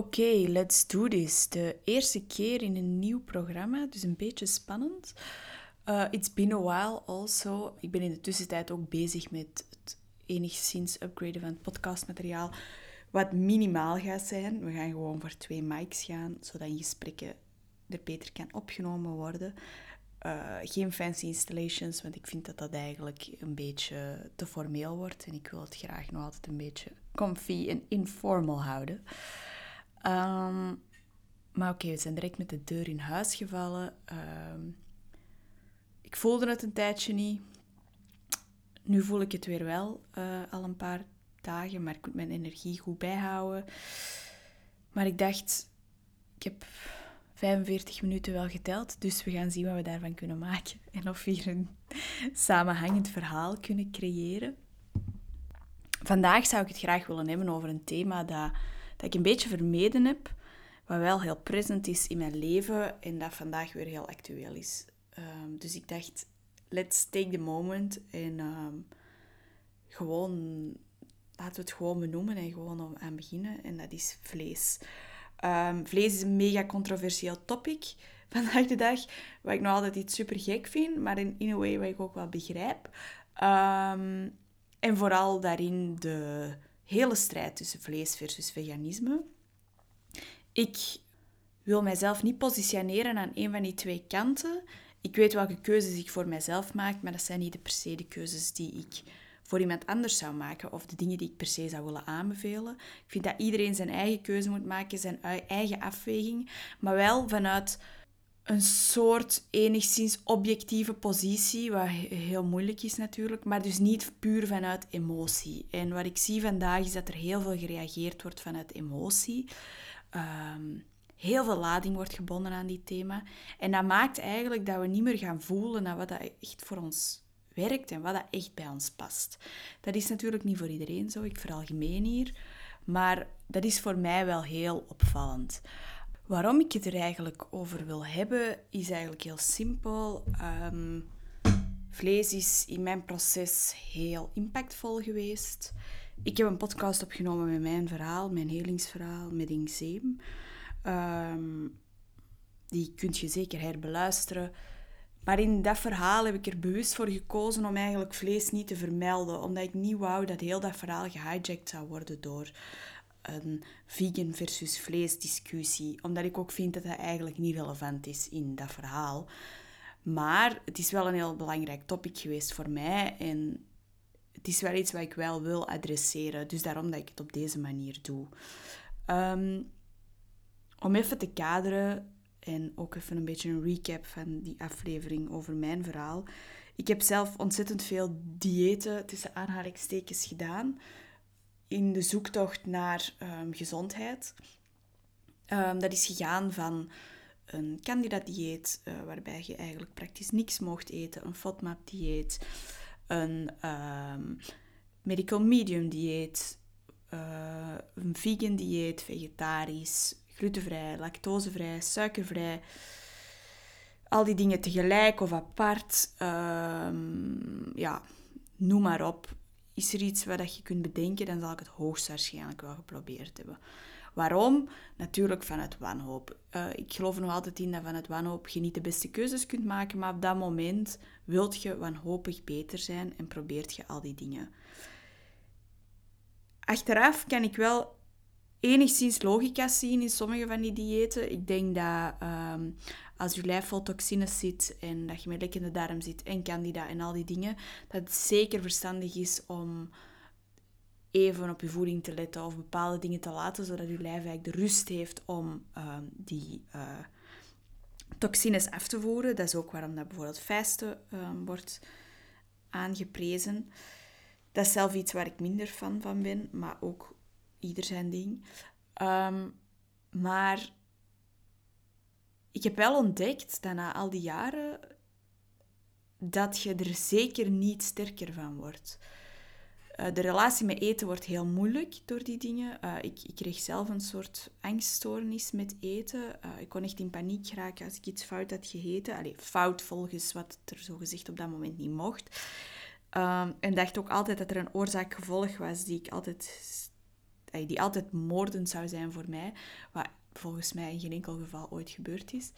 Oké, let's do this. De eerste keer in een nieuw programma, dus een beetje spannend. Uh, it's been a while also. Ik ben in de tussentijd ook bezig met het enigszins upgraden van het podcastmateriaal. Wat minimaal gaat zijn. We gaan gewoon voor twee mics gaan, zodat in gesprekken er beter kan opgenomen worden. Uh, geen fancy installations, want ik vind dat dat eigenlijk een beetje te formeel wordt. En ik wil het graag nog altijd een beetje comfy en informal houden. Um, maar oké, we zijn direct met de deur in huis gevallen. Um, ik voelde het een tijdje niet. Nu voel ik het weer wel, uh, al een paar dagen, maar ik moet mijn energie goed bijhouden. Maar ik dacht, ik heb 45 minuten wel geteld, dus we gaan zien wat we daarvan kunnen maken. En of we hier een samenhangend verhaal kunnen creëren. Vandaag zou ik het graag willen hebben over een thema dat dat ik een beetje vermeden heb, wat wel heel present is in mijn leven en dat vandaag weer heel actueel is. Um, dus ik dacht, let's take the moment en um, gewoon, laten we het gewoon benoemen en gewoon aan beginnen. En dat is vlees. Um, vlees is een mega controversieel topic vandaag de dag, wat ik nog altijd iets super gek vind, maar in, in een way wat ik ook wel begrijp. en vooral daarin de hele strijd tussen vlees versus veganisme. Ik wil mijzelf niet positioneren aan een van die twee kanten. Ik weet welke keuzes ik voor mijzelf maak, maar dat zijn niet per se de keuzes die ik voor iemand anders zou maken of de dingen die ik per se zou willen aanbevelen. Ik vind dat iedereen zijn eigen keuze moet maken, zijn eigen afweging, maar wel vanuit een soort enigszins objectieve positie, wat heel moeilijk is natuurlijk, maar dus niet puur vanuit emotie. En wat ik zie vandaag is dat er heel veel gereageerd wordt vanuit emotie. Ehm, heel veel lading wordt gebonden aan dit thema. En dat maakt eigenlijk dat we niet meer gaan voelen naar wat dat echt voor ons werkt en wat dat echt bij ons past. Dat is natuurlijk niet voor iedereen zo, ik veralgemeen hier, maar dat is voor mij wel heel opvallend. Waarom ik het er eigenlijk over wil hebben, is eigenlijk heel simpel. Um, vlees is in mijn proces heel impactvol geweest. Ik heb een podcast opgenomen met mijn verhaal, mijn helingsverhaal met Ingzeem. Um, die kunt je zeker herbeluisteren. Maar in dat verhaal heb ik er bewust voor gekozen om eigenlijk vlees niet te vermelden, omdat ik niet wou dat heel dat verhaal gehijacked zou worden door een vegan versus vlees discussie, omdat ik ook vind dat dat eigenlijk niet relevant is in dat verhaal. Maar het is wel een heel belangrijk topic geweest voor mij en het is wel iets wat ik wel wil adresseren, dus daarom dat ik het op deze manier doe. Ehm, om even te kaderen en ook even een beetje een recap van die aflevering over mijn verhaal. Ik heb zelf ontzettend veel diëten tussen aanhalingstekens gedaan in de zoektocht naar um, gezondheid. Um, dat is gegaan van een candida-dieet, uh, waarbij je eigenlijk praktisch niks mocht eten, een FODMAP-dieet, een um, medical medium-dieet, uh, een vegan-dieet, vegetarisch, glutenvrij, lactosevrij, suikervrij. Al die dingen tegelijk of apart. ja, noem maar op is er iets wat je kunt bedenken, dan zal ik het hoogstwaarschijnlijk wel geprobeerd hebben. Waarom? Natuurlijk vanuit wanhoop. Uh, ik geloof nog altijd in dat vanuit wanhoop je niet de beste keuzes kunt maken, maar op dat moment wilt je wanhopig beter zijn en probeert je al die dingen. Achteraf kan ik wel enigszins logica zien in sommige van die diëten. Ik denk dat um, als je lijf vol toxines zit en dat je met lek in de darm zit en candida en al die dingen, dat het zeker verstandig is om even op je voeding te letten of bepaalde dingen te laten, zodat je lijf eigenlijk de rust heeft om um, die uh, toxines af te voeren. Dat is ook waarom dat bijvoorbeeld fasten um, wordt aangeprezen. Dat is zelf iets waar ik minder fan van ben, maar ook ieder zijn ding. Um, maar ik heb wel ontdekt dat na al die jaren dat je er zeker niet sterker van wordt. Uh, de relatie met eten wordt heel moeilijk door die dingen. Uh, ik, ik, kreeg zelf een soort angststoornis met eten. Uh, ik kon echt in paniek geraken als ik iets fout had gegeten. Allee, fout volgens wat er zo gezegd op dat moment niet mocht. Um, en dacht ook altijd dat er een oorzaak-gevolg was die ik altijd die altijd moordend zou zijn voor mij. Wat volgens mij in geen enkel geval ooit gebeurd is.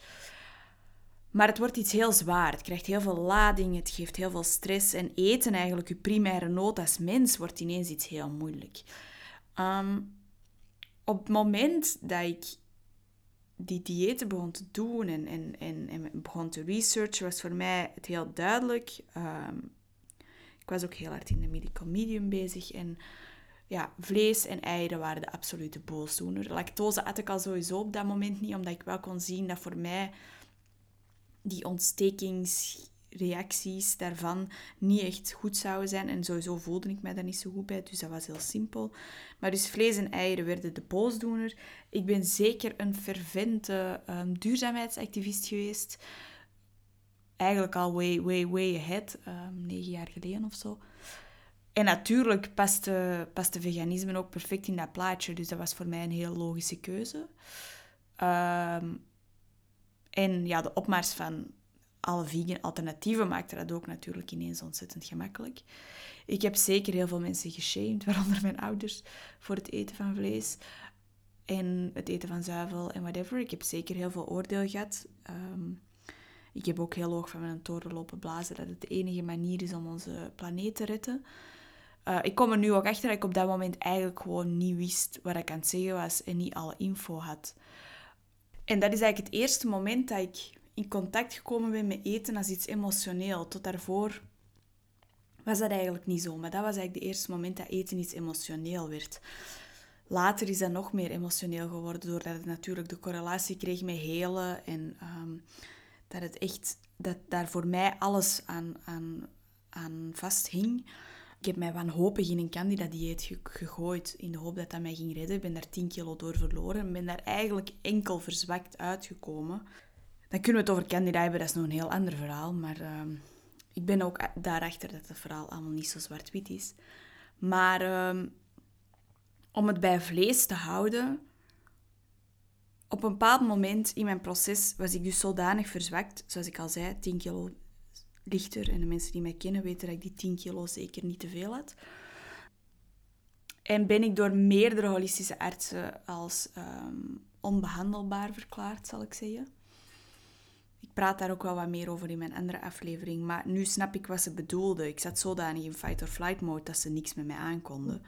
Maar het wordt iets heel zwaar. Het krijgt heel veel lading, het geeft heel veel stress. En eten, eigenlijk je primaire nood als mens, wordt ineens iets heel moeilijk. Ehm, op het moment dat ik die diëten begon te doen en, en, en, begon te researchen, was voor mij het heel duidelijk. Ehm, ik was ook heel hard in de medical medium bezig. En ja, vlees en eieren waren de absolute boosdoener. Lactose had ik al sowieso op dat moment niet, omdat ik wel kon zien dat voor mij die ontstekingsreacties daarvan niet echt goed zouden zijn. En sowieso voelde ik mij daar niet zo goed bij, dus dat was heel simpel. Maar dus vlees en eieren werden de boosdoener. Ik ben zeker een fervente um, duurzaamheidsactivist geweest. Eigenlijk al way, way, way ahead. Um, negen jaar geleden of zo. En natuurlijk paste, paste veganisme ook perfect in dat plaatje. Dus dat was voor mij een heel logische keuze. Um, en ja, de opmars van alle vegan alternatieven maakte dat ook natuurlijk ineens ontzettend gemakkelijk. Ik heb zeker heel veel mensen geshamed, waaronder mijn ouders, voor het eten van vlees en het eten van zuivel en whatever. Ik heb zeker heel veel oordeel gehad. Ehm, ik heb ook heel hoog van mijn toren lopen blazen dat het de enige manier is om onze planeet te redden. Uh, ik kom er nu ook achter dat ik op dat moment eigenlijk gewoon niet wist wat ik aan het zeggen was en niet alle info had. En dat is eigenlijk het eerste moment dat ik in contact gekomen ben met eten als iets emotioneel. Tot daarvoor was dat eigenlijk niet zo. Maar dat was eigenlijk het eerste moment dat eten iets emotioneel werd. Later is dat nog meer emotioneel geworden, doordat het natuurlijk de correlatie kreeg met helen. En um, dat het echt, dat daar voor mij alles aan, aan, aan vasthing. Ik heb mij wanhopig in een candida-dieet gegooid in de hoop dat dat mij ging redden. Ik ben daar 10 kilo door verloren en ben daar eigenlijk enkel verzwakt uitgekomen. Dan kunnen we het over candida hebben, dat is nog een heel ander verhaal. Maar uh, ik ben ook daarachter dat het verhaal allemaal niet zo zwart-wit is. Maar uh, om het bij vlees te houden, op een bepaald moment in mijn proces was ik dus zodanig verzwakt, zoals ik al zei, 10 kilo lichter. En de mensen die mij kennen weten dat ik die 10 kilo zeker niet te veel had. En ben ik door meerdere holistische artsen als um, onbehandelbaar verklaard, zal ik zeggen. Ik praat daar ook wel wat meer over in mijn andere aflevering. Maar nu snap ik wat ze bedoelden. Ik zat zodanig in fight-or-flight mode dat ze niks met mij aankonden.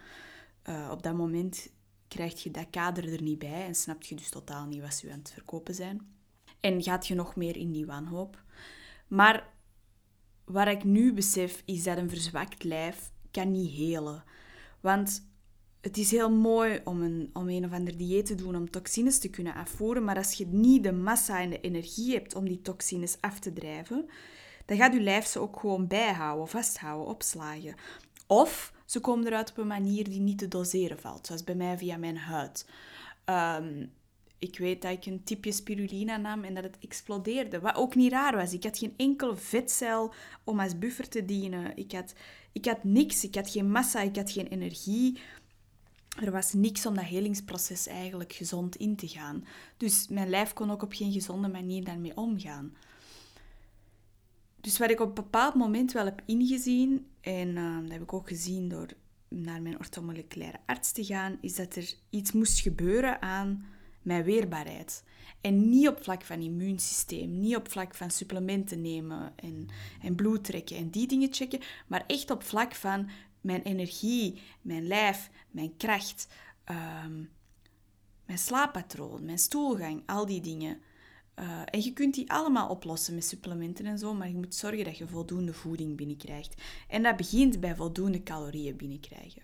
Uh, op dat moment krijg je dat kader er niet bij en snap je dus totaal niet wat ze aan het verkopen zijn. En gaat je nog meer in die wanhoop. Maar wat ik nu besef, is dat een verzwakt lijf kan niet helen. Want het is heel mooi om een, om een of ander dieet te doen om toxines te kunnen afvoeren, maar als je niet de massa en de energie hebt om die toxines af te drijven, dan gaat je lijf ze ook gewoon bijhouden, vasthouden, opslagen. Of ze komen eruit op een manier die niet te doseren valt, zoals bij mij via mijn huid. Um, ik weet dat ik een tipje spirulina nam en dat het explodeerde. Wat ook niet raar was. Ik had geen enkel vetcel om als buffer te dienen. Ik had, ik had niks. Ik had geen massa. Ik had geen energie. Er was niks om dat helingsproces eigenlijk gezond in te gaan. Dus mijn lijf kon ook op geen gezonde manier daarmee omgaan. Dus wat ik op een bepaald moment wel heb ingezien, en uh, dat heb ik ook gezien door naar mijn orthomoleculaire arts te gaan, is dat er iets moest gebeuren aan mijn weerbaarheid. En niet op vlak van immuunsysteem, niet op vlak van supplementen nemen en, en bloed trekken en die dingen checken, maar echt op vlak van mijn energie, mijn lijf, mijn kracht, ehm, mijn slaappatroon, mijn stoelgang, al die dingen. Uh, en je kunt die allemaal oplossen met supplementen en zo, maar je moet zorgen dat je voldoende voeding binnenkrijgt. En dat begint bij voldoende calorieën binnenkrijgen.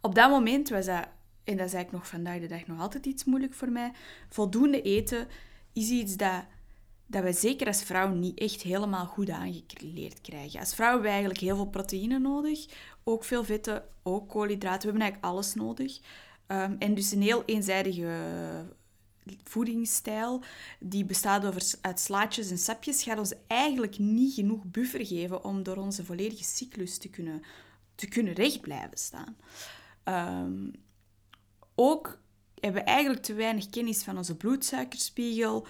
Op dat moment was dat en dat is eigenlijk nog vandaag de dag nog altijd iets moeilijk voor mij. Voldoende eten is iets dat, dat we zeker als vrouw niet echt helemaal goed aangeleerd krijgen. Als vrouw hebben we eigenlijk heel veel proteïne nodig, ook veel vetten, ook koolhydraten. We hebben eigenlijk alles nodig. Um, en dus een heel eenzijdige voedingsstijl die bestaat uit slaatjes en sapjes, gaat ons eigenlijk niet genoeg buffer geven om door onze volledige cyclus te kunnen, te kunnen recht blijven staan. Um, ook hebben we eigenlijk te weinig kennis van onze bloedsuikerspiegel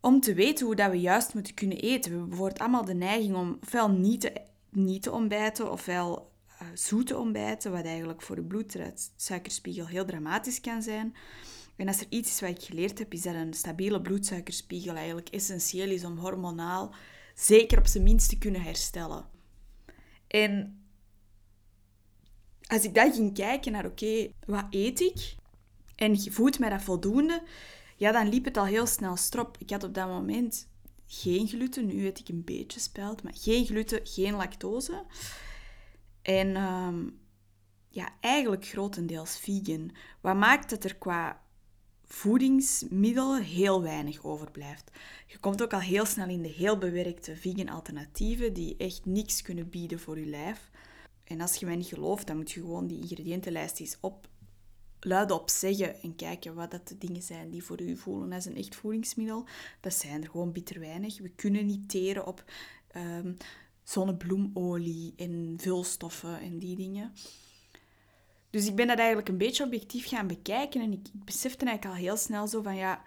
om te weten hoe dat we juist moeten kunnen eten. We hebben bijvoorbeeld allemaal de neiging om ofwel niet te, niet te ontbijten, ofwel zoete ontbijten, wat eigenlijk voor de bloedsuikerspiegel heel dramatisch kan zijn. En als er iets is wat ik geleerd heb, is dat een stabiele bloedsuikerspiegel eigenlijk essentieel is om hormonaal zeker op zijn minst te kunnen herstellen. En als ik dan ging kijken naar, oké, wat eet ik? En voedt mij dat voldoende? Ja, dan liep het al heel snel strop. Ik had op dat moment geen gluten. Nu weet ik een beetje speld, maar geen gluten, geen lactose. En ehm, ja, eigenlijk grotendeels vegan. Wat maakt dat er qua voedingsmiddelen heel weinig overblijft. Je komt ook al heel snel in de heel bewerkte vegan alternatieven die echt niks kunnen bieden voor je lijf. En als je mij niet gelooft, dan moet je gewoon die ingrediëntenlijst eens op, op zeggen en kijken wat dat de dingen zijn die voor u voelen als een echt voedingsmiddel. Dat zijn er gewoon bitter weinig. We kunnen niet teren op um, zonnebloemolie en vulstoffen en die dingen. Dus ik ben dat eigenlijk een beetje objectief gaan bekijken en ik, ik besefte eigenlijk al heel snel zo van ja,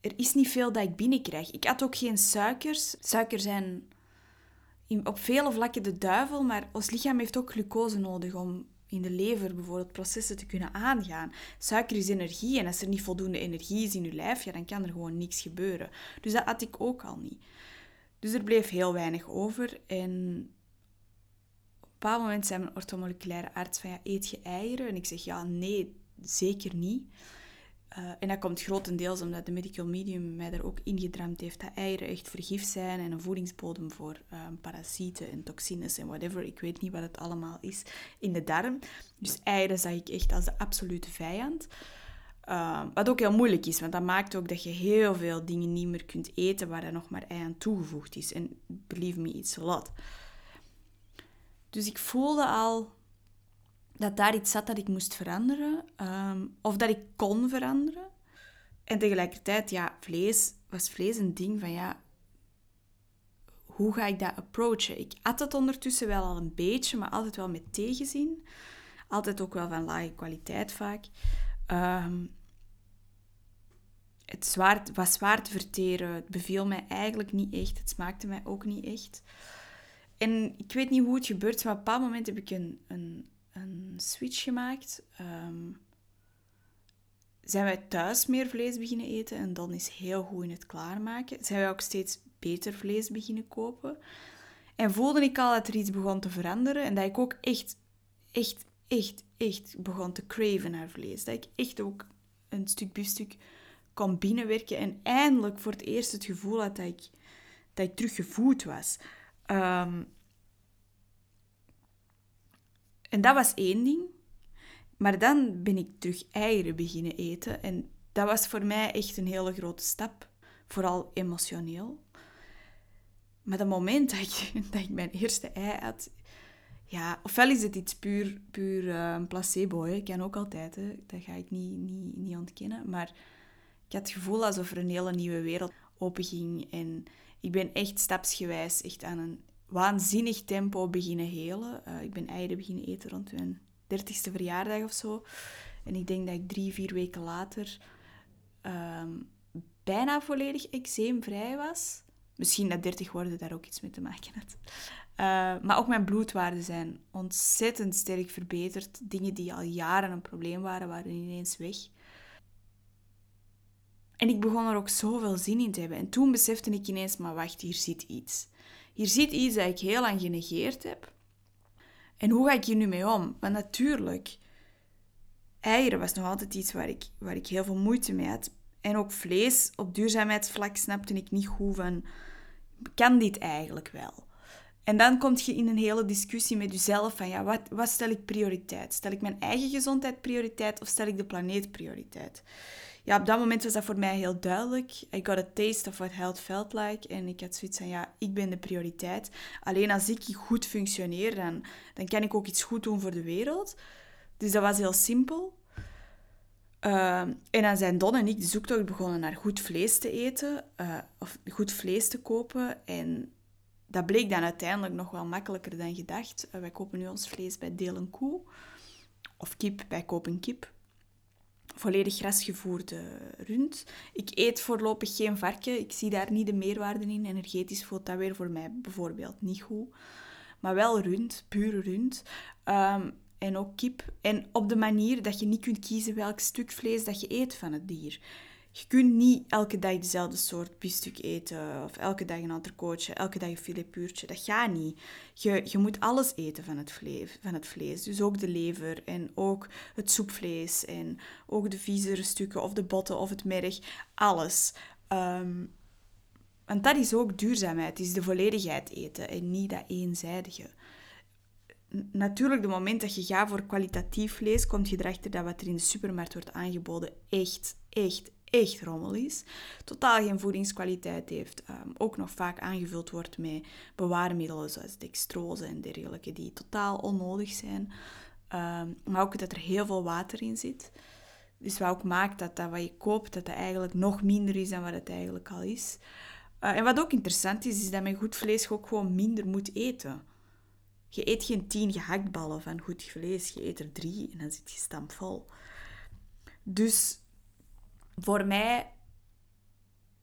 er is niet veel dat ik binnenkrijg. Ik had ook geen suikers. Suikers zijn op vele vlakken de duivel, maar ons lichaam heeft ook glucose nodig om in de lever bijvoorbeeld processen te kunnen aangaan. Suiker is energie en als er niet voldoende energie is in je lijf, ja, dan kan er gewoon niks gebeuren. Dus dat had ik ook al niet. Dus er bleef heel weinig over en op een bepaald moment zei mijn orthomoleculaire arts van ja, eet je eieren? En ik zeg ja, nee, zeker niet. Uh, en dat komt grotendeels omdat de medical medium mij er ook ingedramd heeft dat eieren echt vergif zijn en een voedingsbodem voor uh, parasieten en toxines en whatever. Ik weet niet wat het allemaal is in de darm. Dus eieren zag ik echt als de absolute vijand. Uh, wat ook heel moeilijk is, want dat maakt ook dat je heel veel dingen niet meer kunt eten waar er nog maar ei aan toegevoegd is. En believe me, it's a lot. Dus ik voelde al dat daar iets zat dat ik moest veranderen. Um, of dat ik kon veranderen. En tegelijkertijd, ja, vlees, was vlees een ding van, ja, hoe ga ik dat approachen? Ik at het ondertussen wel al een beetje, maar altijd wel met tegenzin. Altijd ook wel van lage kwaliteit vaak. Um, het zwaar, was zwaar te verteren. Het beviel mij eigenlijk niet echt. Het smaakte mij ook niet echt. En ik weet niet hoe het gebeurt, maar op een bepaald moment heb ik een, een een switch gemaakt. Ehm, zijn wij thuis meer vlees beginnen eten en dan is heel goed in het klaarmaken. Zijn wij ook steeds beter vlees beginnen kopen. En voelde ik al dat er iets begon te veranderen en dat ik ook echt, echt, echt, echt begon te craven naar vlees. Dat ik echt ook een stuk biefstuk kon binnenwerken en eindelijk voor het eerst het gevoel had dat ik, dat ik terug gevoed was. Um, en dat was één ding. Maar dan ben ik terug eieren beginnen eten. En dat was voor mij echt een hele grote stap. Vooral emotioneel. Maar het moment dat ik, dat mijn eerste ei had... Ja, ofwel is het iets puur, puur uh, placebo. Hè. Ik kan ook altijd, hè. dat ga ik niet, niet, niet ontkennen. Maar ik had het gevoel alsof er een hele nieuwe wereld openging. En ik ben echt stapsgewijs echt aan een waanzinnig tempo beginnen helen. Uh, ik ben eieren beginnen eten rond mijn dertigste verjaardag of zo. En ik denk dat ik drie, vier weken later um, bijna volledig eczeemvrij was. Misschien dat 30 worden daar ook iets mee te maken had. Uh, maar ook mijn bloedwaarden zijn ontzettend sterk verbeterd. Dingen die al jaren een probleem waren, waren ineens weg. En ik begon er ook zoveel zin in te hebben. En toen besefte ik ineens, maar wacht, hier zit iets. Hier zit iets dat ik heel lang genegeerd heb. En hoe ga ik hier nu mee om? Want natuurlijk, eieren was nog altijd iets waar ik, waar ik heel veel moeite mee had. En ook vlees, op duurzaamheidsvlak snapte ik niet goed van, kan dit eigenlijk wel? En dan kom je in een hele discussie met jezelf van, ja, wat, wat stel ik prioriteit? Stel ik mijn eigen gezondheid prioriteit of stel ik de planeet prioriteit? Ja, op dat moment was dat voor mij heel duidelijk. I got a taste of what health felt like. En ik had zoiets van, ja, ik ben de prioriteit. Alleen als ik goed functioneer, dan, dan kan ik ook iets goed doen voor de wereld. Dus dat was heel simpel. Ehm, en dan zijn Don en ik de zoektocht begonnen naar goed vlees te eten. Uh, of goed vlees te kopen. En dat bleek dan uiteindelijk nog wel makkelijker dan gedacht. Uh, wij kopen nu ons vlees bij Deel Koe. Of kip bij Koop een Kip volledig grasgevoerde rund. Ik eet voorlopig geen varken. Ik zie daar niet de meerwaarde in. Energetisch voelt dat weer voor mij bijvoorbeeld niet goed. maar wel rund, pure rund. Ehm, en ook kip. En op de manier dat je niet kunt kiezen welk stuk vlees dat je eet van het dier. Je kunt niet elke dag dezelfde soort biefstuk eten, of elke dag een entrecootje, elke dag een filetpuurtje. Dat gaat niet. Je, je moet alles eten van het, vlees, van het vlees. Dus ook de lever en ook het soepvlees en ook de viezere stukken of de botten of het merg. Alles. Um, want dat is ook duurzaamheid, is de volledigheid eten en niet dat eenzijdige. Natuurlijk, de moment dat je gaat voor kwalitatief vlees, kom je erachter dat wat er in de supermarkt wordt aangeboden echt, echt, echt rommel is. Totaal geen voedingskwaliteit heeft. Um, ook nog vaak aangevuld wordt met bewaarmiddelen zoals dextrose en dergelijke, die totaal onnodig zijn. Um, maar ook dat er heel veel water in zit. Dus wat ook maakt dat, dat wat je koopt, dat dat eigenlijk nog minder is dan wat het eigenlijk al is. Uh, en wat ook interessant is, is dat met goed vlees ook gewoon minder moet eten. Je eet geen tien gehaktballen van goed vlees, je eet er drie en dan zit je stampvol. Dus voor mij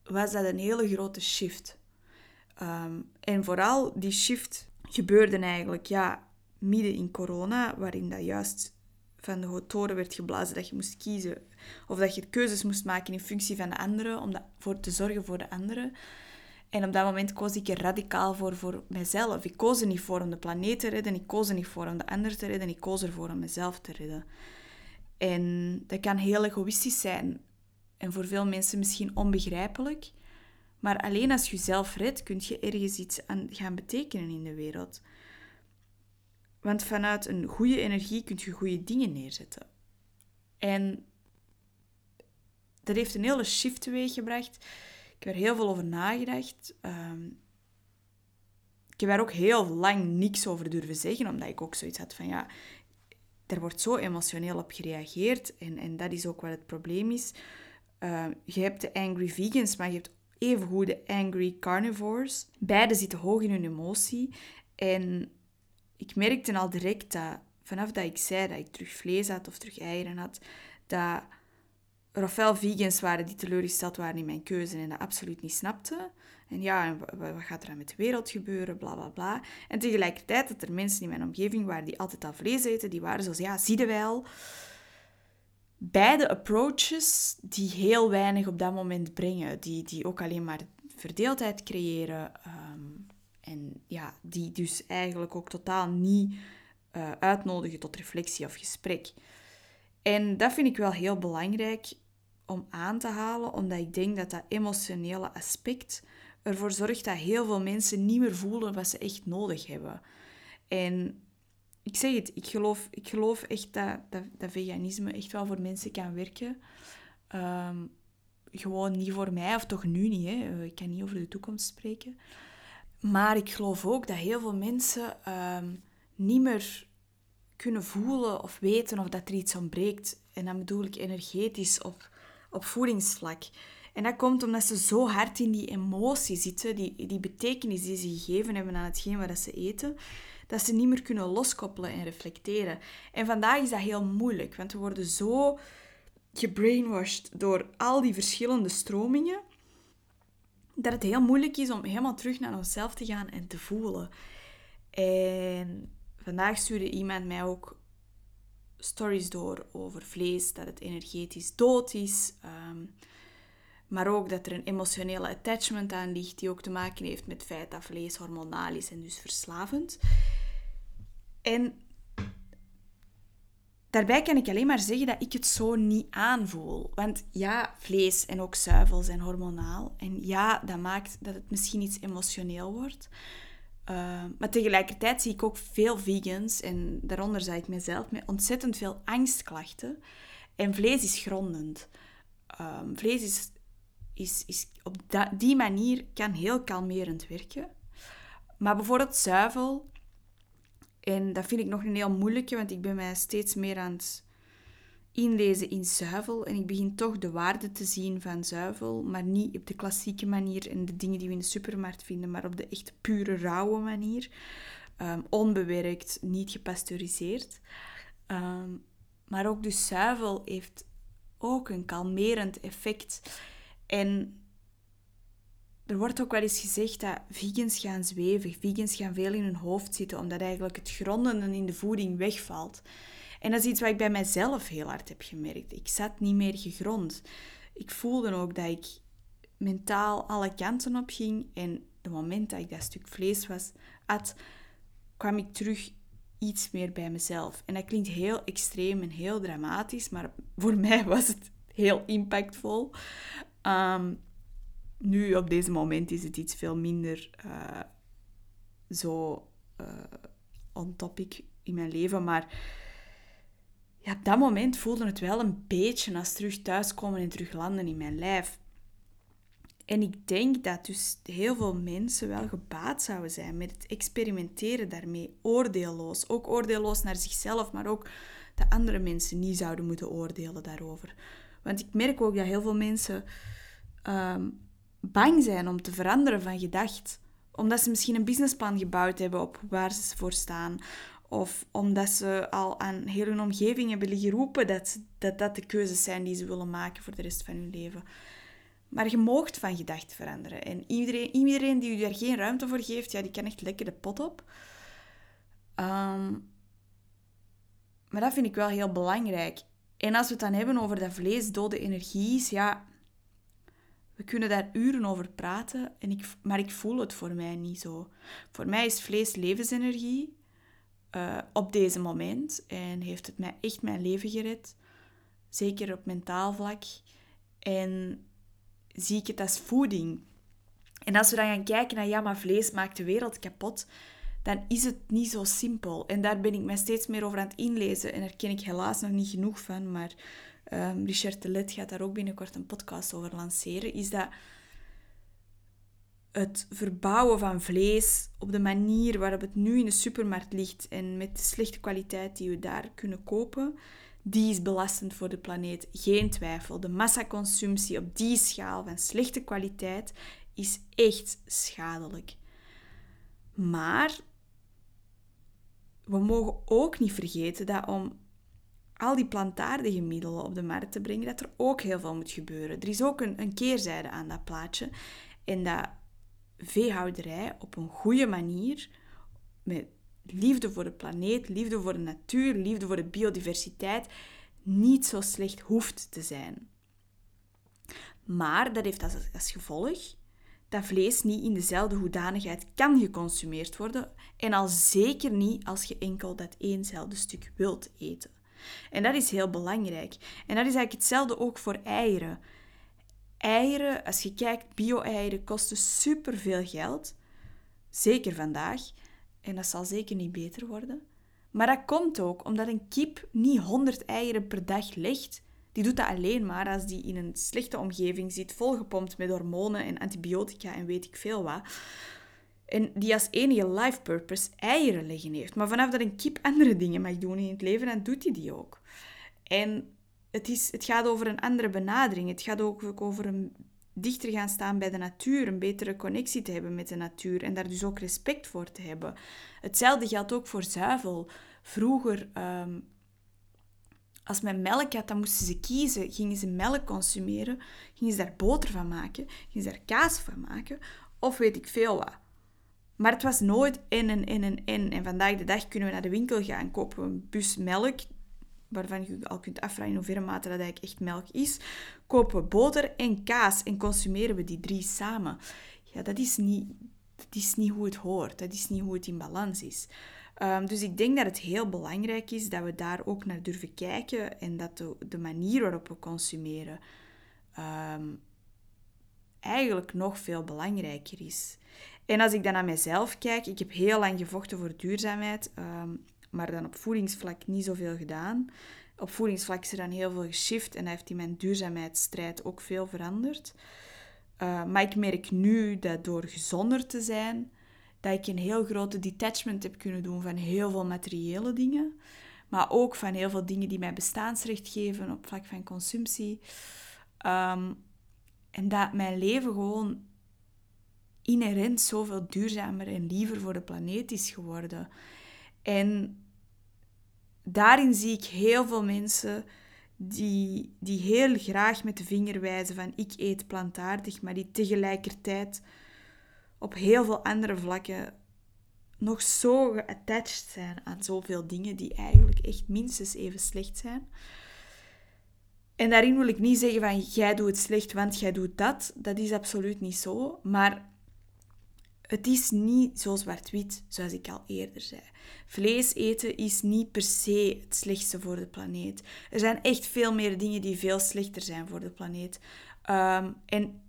was dat een hele grote shift. Um, en vooral die shift gebeurde eigenlijk ja, midden in corona, waarin dat juist van de toren werd geblazen dat je moest kiezen of dat je keuzes moest maken in functie van de anderen, om dat, voor te zorgen voor de anderen. En op dat moment koos ik er radicaal voor voor mezelf. Ik koos er niet voor om de planeet te redden, ik koos er niet voor om de ander te redden, ik koos ervoor om mezelf te redden. En dat kan heel egoïstisch zijn en voor veel mensen misschien onbegrijpelijk. Maar alleen als je jezelf redt, kun je ergens iets aan gaan betekenen in de wereld. Want vanuit een goede energie kun je goede dingen neerzetten. En dat heeft een hele shift teweeggebracht. Ik heb er heel veel over nagedacht. Um, ik heb daar ook heel lang niks over durven zeggen, omdat ik ook zoiets had van ja, er wordt zo emotioneel op gereageerd en, en dat is ook wat het probleem is. Uh, je hebt de angry vegans, maar je hebt evengoed de angry carnivores. Beide zitten hoog in hun emotie. En ik merkte al direct dat vanaf dat ik zei dat ik terug vlees had of terug eieren had, dat er ofwel vegans waren die teleurgesteld waren in mijn keuze en dat absoluut niet snapten. En ja, wat gaat er dan met de wereld gebeuren, bla bla bla. En tegelijkertijd dat er mensen in mijn omgeving waren die altijd al vlees eten, die waren zoals, ja, zie je wel. Beide approaches die heel weinig op dat moment brengen, die, die ook alleen maar verdeeldheid creëren. Ehm, en ja, die dus eigenlijk ook totaal niet uh, uitnodigen tot reflectie of gesprek. En dat vind ik wel heel belangrijk om aan te halen, omdat ik denk dat dat emotionele aspect ervoor zorgt dat heel veel mensen niet meer voelen wat ze echt nodig hebben. En ik zeg het, ik geloof, ik geloof echt dat, dat, veganisme echt wel voor mensen kan werken. Um, gewoon niet voor mij, of toch nu niet. Hè. Ik kan niet over de toekomst spreken. Maar ik geloof ook dat heel veel mensen um, niet meer kunnen voelen of weten of dat er iets ontbreekt. En dan bedoel ik energetisch of op voedingsvlak. En dat komt omdat ze zo hard in die emotie zitten, die, die betekenis die ze gegeven hebben aan hetgeen wat ze eten, dat ze niet meer kunnen loskoppelen en reflecteren. En vandaag is dat heel moeilijk, want we worden zo gebrainwashed door al die verschillende stromingen, dat het heel moeilijk is om helemaal terug naar onszelf te gaan en te voelen. En vandaag stuurde iemand mij ook stories door over vlees, dat het energetisch dood is. Ehm, maar ook dat er een emotionele attachment aan ligt, die ook te maken heeft met het feit dat vlees hormonaal is en dus verslavend. En daarbij kan ik alleen maar zeggen dat ik het zo niet aanvoel. Want ja, vlees en ook zuivel zijn hormonaal. En ja, dat maakt dat het misschien iets emotioneel wordt. Uh, maar tegelijkertijd zie ik ook veel vegans, en daaronder zei ik mezelf, met ontzettend veel angstklachten. En vlees is grondend. Um, vlees is, is, is op die manier kan heel kalmerend werken. Maar bijvoorbeeld zuivel, en dat vind ik nog een heel moeilijke, want ik ben mij steeds meer aan het inlezen in zuivel. En ik begin toch de waarde te zien van zuivel, maar niet op de klassieke manier en de dingen die we in de supermarkt vinden, maar op de echt pure, rauwe manier. Ehm, onbewerkt, niet gepasteuriseerd. Ehm, maar ook dus zuivel heeft ook een kalmerend effect. En er wordt ook wel eens gezegd dat vegans gaan zweven, vegans gaan veel in hun hoofd zitten, omdat eigenlijk het grondende in de voeding wegvalt. En dat is iets wat ik bij mijzelf heel hard heb gemerkt. Ik zat niet meer gegrond. Ik voelde ook dat ik mentaal alle kanten op ging. En de moment dat ik dat stuk vlees was, at, kwam ik terug iets meer bij mezelf. En dat klinkt heel extreem en heel dramatisch, maar voor mij was het heel impactvol. Um, nu, op deze moment, is het iets veel minder uh, zo uh, on topic in mijn leven. Maar ja, op dat moment voelde het wel een beetje als terug thuiskomen en terug landen in mijn lijf. En ik denk dat dus heel veel mensen wel gebaat zouden zijn met het experimenteren daarmee, oordeelloos. Ook oordeelloos naar zichzelf, maar ook dat andere mensen niet zouden moeten oordelen daarover. Want ik merk ook dat heel veel mensen um, bang zijn om te veranderen van gedacht. Omdat ze misschien een businessplan gebouwd hebben op waar ze voor staan. Of omdat ze al aan heel hun omgeving hebben liggen roepen dat, dat dat de keuzes zijn die ze willen maken voor de rest van hun leven. Maar je moogt van gedachten veranderen. En iedereen, iedereen die u daar geen ruimte voor geeft, ja, die kan echt lekker de pot op. Ehm, maar dat vind ik wel heel belangrijk. En als we het dan hebben over dat vlees dode energie ja, we kunnen daar uren over praten, en ik, maar ik voel het voor mij niet zo. Voor mij is vlees levensenergie uh, op deze moment en heeft het mij echt mijn leven gered. Zeker op mentaal vlak. En zie ik het als voeding. En als we dan gaan kijken naar ja, maar vlees maakt de wereld kapot, dan is het niet zo simpel. En daar ben ik mij steeds meer over aan het inlezen en daar ken ik helaas nog niet genoeg van, maar um, Richard de Let gaat daar ook binnenkort een podcast over lanceren, is dat het verbouwen van vlees op de manier waarop het nu in de supermarkt ligt en met de slechte kwaliteit die we daar kunnen kopen, die is belastend voor de planeet. Geen twijfel. De massaconsumptie op die schaal van slechte kwaliteit is echt schadelijk. Maar we mogen ook niet vergeten dat om al die plantaardige middelen op de markt te brengen, dat er ook heel veel moet gebeuren. Er is ook een, een keerzijde aan dat plaatje. En dat veehouderij op een goede manier, met liefde voor de planeet, liefde voor de natuur, liefde voor de biodiversiteit, niet zo slecht hoeft te zijn. Maar dat heeft als, als gevolg dat vlees niet in dezelfde hoedanigheid kan geconsumeerd worden en al zeker niet als je enkel dat éénzelfde stuk wilt eten. En dat is heel belangrijk. En dat is eigenlijk hetzelfde ook voor eieren. Eieren, als je kijkt, bio-eieren kosten superveel geld. Zeker vandaag. En dat zal zeker niet beter worden. Maar dat komt ook omdat een kip niet 100 eieren per dag legt. Die doet dat alleen maar als die in een slechte omgeving zit, volgepompt met hormonen en antibiotica en weet ik veel wat. En die als enige life purpose eieren leggen heeft. Maar vanaf dat een kip andere dingen mag doen in het leven, dan doet hij die ook. En het, is, het gaat over een andere benadering. Het gaat ook over een dichter gaan staan bij de natuur, een betere connectie te hebben met de natuur en daar dus ook respect voor te hebben. Hetzelfde geldt ook voor zuivel. Vroeger, ehm, als men melk had, dan moesten ze kiezen. Gingen ze melk consumeren? Gingen ze daar boter van maken? Gingen ze daar kaas van maken? Of weet ik veel wat. Maar het was nooit en en en en en. Vandaag de dag kunnen we naar de winkel gaan, kopen een bus melk, waarvan je al kunt afvragen in hoeverre mate dat eigenlijk echt melk is. Kopen we boter en kaas en consumeren we die drie samen. Ja, dat is niet, dat is niet hoe het hoort. Dat is niet hoe het in balans is. Um, dus ik denk dat het heel belangrijk is dat we daar ook naar durven kijken en dat de, manier waarop we consumeren um, eigenlijk nog veel belangrijker is. En als ik dan naar mezelf kijk, ik heb heel lang gevochten voor duurzaamheid, ehm, maar dan op voedingsvlak niet zoveel gedaan. Op voedingsvlak is er dan heel veel geshift en heeft in mijn duurzaamheidsstrijd ook veel veranderd. Uh, maar ik merk nu dat door gezonder te zijn, dat ik een heel grote detachment heb kunnen doen van heel veel materiële dingen. Maar ook van heel veel dingen die mij bestaansrecht geven op vlak van consumptie. Um, en dat mijn leven gewoon inherent zoveel duurzamer en liever voor de planeet is geworden. En daarin zie ik heel veel mensen die, die heel graag met de vinger wijzen van ik eet plantaardig, maar die tegelijkertijd op heel veel andere vlakken nog zo geattached zijn aan zoveel dingen die eigenlijk echt minstens even slecht zijn. En daarin wil ik niet zeggen van jij doet het slecht, want jij doet dat. Dat is absoluut niet zo. Maar het is niet zo zwart-wit, zoals ik al eerder zei. Vlees eten is niet per se het slechtste voor de planeet. Er zijn echt veel meer dingen die veel slechter zijn voor de planeet. Ehm, en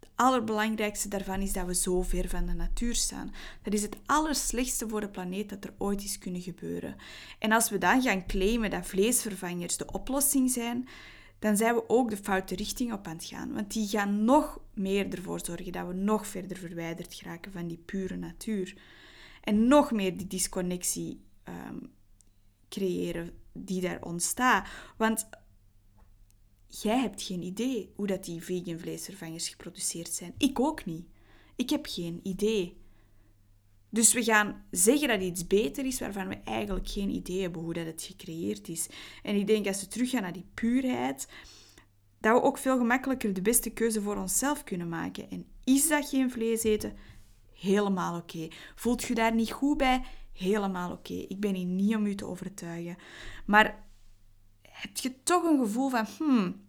het allerbelangrijkste daarvan is dat we zo ver van de natuur staan. Dat is het allerslechtste voor de planeet dat er ooit is kunnen gebeuren. En als we dan gaan claimen dat vleesvervangers de oplossing zijn, dan zijn we ook de foute richting op aan het gaan. Want die gaan nog meer ervoor zorgen dat we nog verder verwijderd geraken van die pure natuur. En nog meer die disconnectie ehm, creëren die daar ontstaat. Want jij hebt geen idee hoe dat die vegan vleesvervangers geproduceerd zijn. Ik ook niet. Ik heb geen idee. Dus we gaan zeggen dat iets beter is waarvan we eigenlijk geen idee hebben hoe dat het gecreëerd is. En ik denk als we teruggaan naar die puurheid, dat we ook veel gemakkelijker de beste keuze voor onszelf kunnen maken. En is dat geen vlees eten? Helemaal oké. Voelt je daar niet goed bij? Helemaal oké. Ik ben hier niet om u te overtuigen. Maar heb je toch een gevoel van, hmm,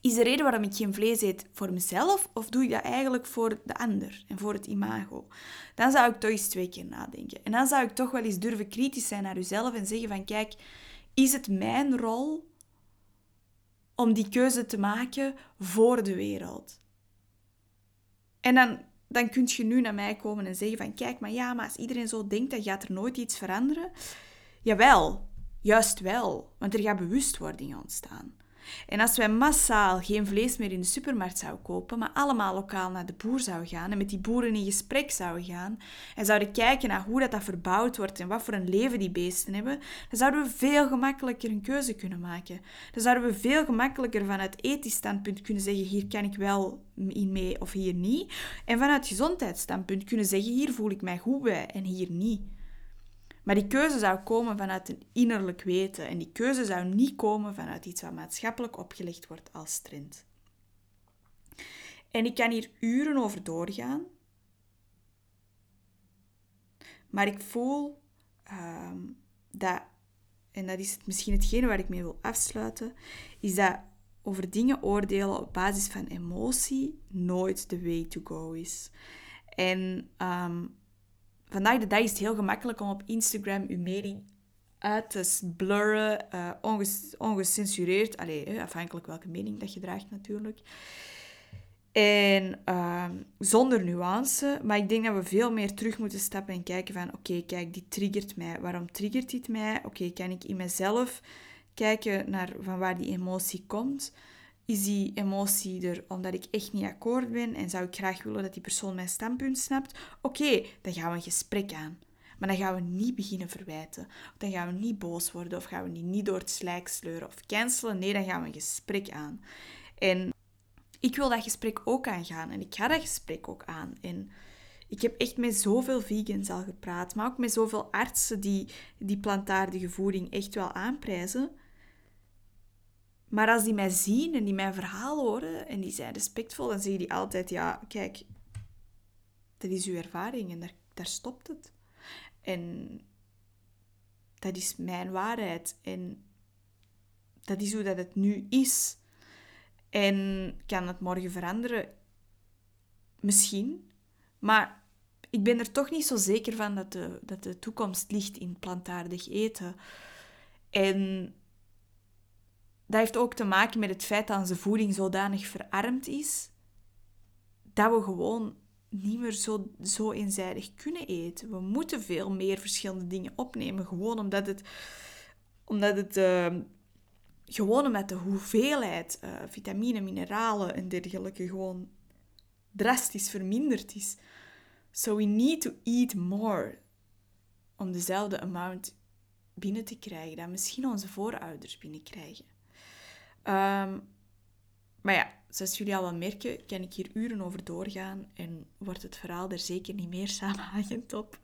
is de reden waarom ik geen vlees eet voor mezelf of doe ik dat eigenlijk voor de ander en voor het imago? Dan zou ik toch eens twee keer nadenken. En dan zou ik toch wel eens durven kritisch zijn naar uzelf en zeggen van kijk, is het mijn rol om die keuze te maken voor de wereld? En dan, dan kun je nu naar mij komen en zeggen van kijk, maar ja, maar als iedereen zo denkt, dan gaat er nooit iets veranderen. Jawel, juist wel, want er gaat bewustwording ontstaan. En als wij massaal geen vlees meer in de supermarkt zouden kopen, maar allemaal lokaal naar de boer zouden gaan en met die boeren in gesprek zouden gaan en zouden kijken naar hoe dat, dat verbouwd wordt en wat voor een leven die beesten hebben, dan zouden we veel gemakkelijker een keuze kunnen maken. Dan zouden we veel gemakkelijker vanuit ethisch standpunt kunnen zeggen, hier kan ik wel in mee of hier niet. En vanuit gezondheidsstandpunt kunnen zeggen, hier voel ik mij goed bij en hier niet. Maar die keuze zou komen vanuit een innerlijk weten. En die keuze zou niet komen vanuit iets wat maatschappelijk opgelegd wordt als trend. En ik kan hier uren over doorgaan. Maar ik voel ehm, dat, en dat is misschien hetgene waar ik mee wil afsluiten, is dat over dingen oordelen op basis van emotie nooit de way to go is. En um, vandaag de dag is het heel gemakkelijk om op Instagram uw mening uit te blurren, uh, onges ongecensureerd. Allee, afhankelijk welke mening dat je draagt natuurlijk. En uh, zonder nuance. Maar ik denk dat we veel meer terug moeten stappen en kijken van... Oké, kijk, dit triggert mij. Waarom triggert dit mij? Oké, kan ik in mezelf kijken naar van waar die emotie komt? Is die emotie er omdat ik echt niet akkoord ben en zou ik graag willen dat die persoon mijn standpunt snapt? Oké, dan gaan we een gesprek aan. Maar dan gaan we niet beginnen verwijten. Dan gaan we niet boos worden of gaan we niet door het slijk sleuren of cancelen. Nee, dan gaan we een gesprek aan. En ik wil dat gesprek ook aangaan en ik ga dat gesprek ook aan. En ik heb echt met zoveel vegans al gepraat, maar ook met zoveel artsen die die plantaardige voeding echt wel aanprijzen. Maar als die mij zien en die mijn verhaal horen en die zijn respectvol, dan zeggen die altijd, ja, kijk, dat is uw ervaring en daar, daar stopt het. En dat is mijn waarheid en dat is hoe dat het nu is. En kan het morgen veranderen? Misschien. Maar ik ben er toch niet zo zeker van dat de, dat de toekomst ligt in plantaardig eten. En dat heeft ook te maken met het feit dat onze voeding zodanig verarmd is, dat we gewoon niet meer zo, zo eenzijdig kunnen eten. We moeten veel meer verschillende dingen opnemen, gewoon omdat het, omdat het uh, gewoon omdat de hoeveelheid uh, vitamine, mineralen en dergelijke gewoon drastisch verminderd is. So we need to eat more om dezelfde amount binnen te krijgen dat misschien onze voorouders binnenkrijgen. Um, maar ja, zoals jullie al wel merken, kan ik hier uren over doorgaan en wordt het verhaal er zeker niet meer samenhangend op.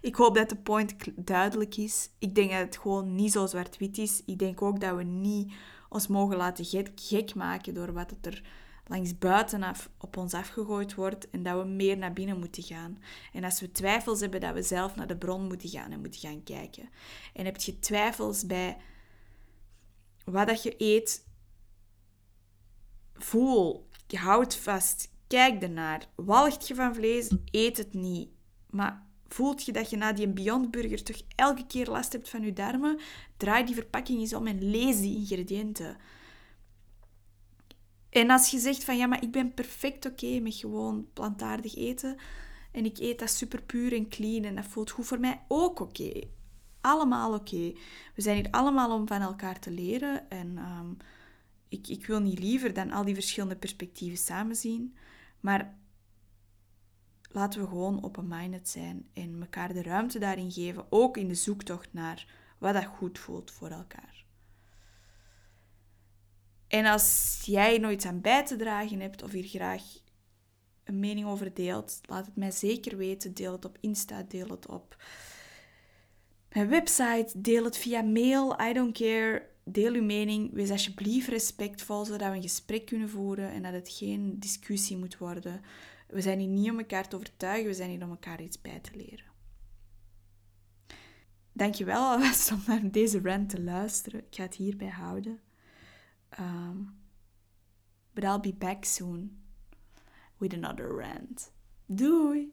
Ik hoop dat de point duidelijk is. Ik denk dat het gewoon niet zo zwart-wit is. Ik denk ook dat we niet ons mogen laten gek, maken door wat er langs buitenaf op ons afgegooid wordt en dat we meer naar binnen moeten gaan. En als we twijfels hebben, dat we zelf naar de bron moeten gaan en moeten gaan kijken. En heb je twijfels bij wat dat je eet, voel, houd vast, kijk ernaar. Walgt je van vlees, eet het niet. Maar voelt je dat je na die Beyond Burger toch elke keer last hebt van je darmen, draai die verpakking eens om en lees die ingrediënten. En als je zegt van ja, maar ik ben perfect oké met gewoon plantaardig eten en ik eet dat super puur en clean en dat voelt goed voor mij, ook oké. Allemaal oké. We zijn hier allemaal om van elkaar te leren en ehm, ik, ik wil niet liever dan al die verschillende perspectieven samen zien, maar laten we gewoon open-minded zijn en elkaar de ruimte daarin geven, ook in de zoektocht naar wat dat goed voelt voor elkaar. En als jij nooit aan bij te dragen hebt of hier graag een mening over deelt, laat het mij zeker weten. Deel het op Insta, deel het op mijn website, deel het via mail, I don't care. Deel uw mening, wees alsjeblieft respectvol, zodat we een gesprek kunnen voeren en dat het geen discussie moet worden. We zijn hier niet om elkaar te overtuigen, we zijn hier om elkaar iets bij te leren. Dankjewel alvast om naar deze rant te luisteren. Ik ga het hierbij houden. Um, but I'll be back soon with another rant. Doei!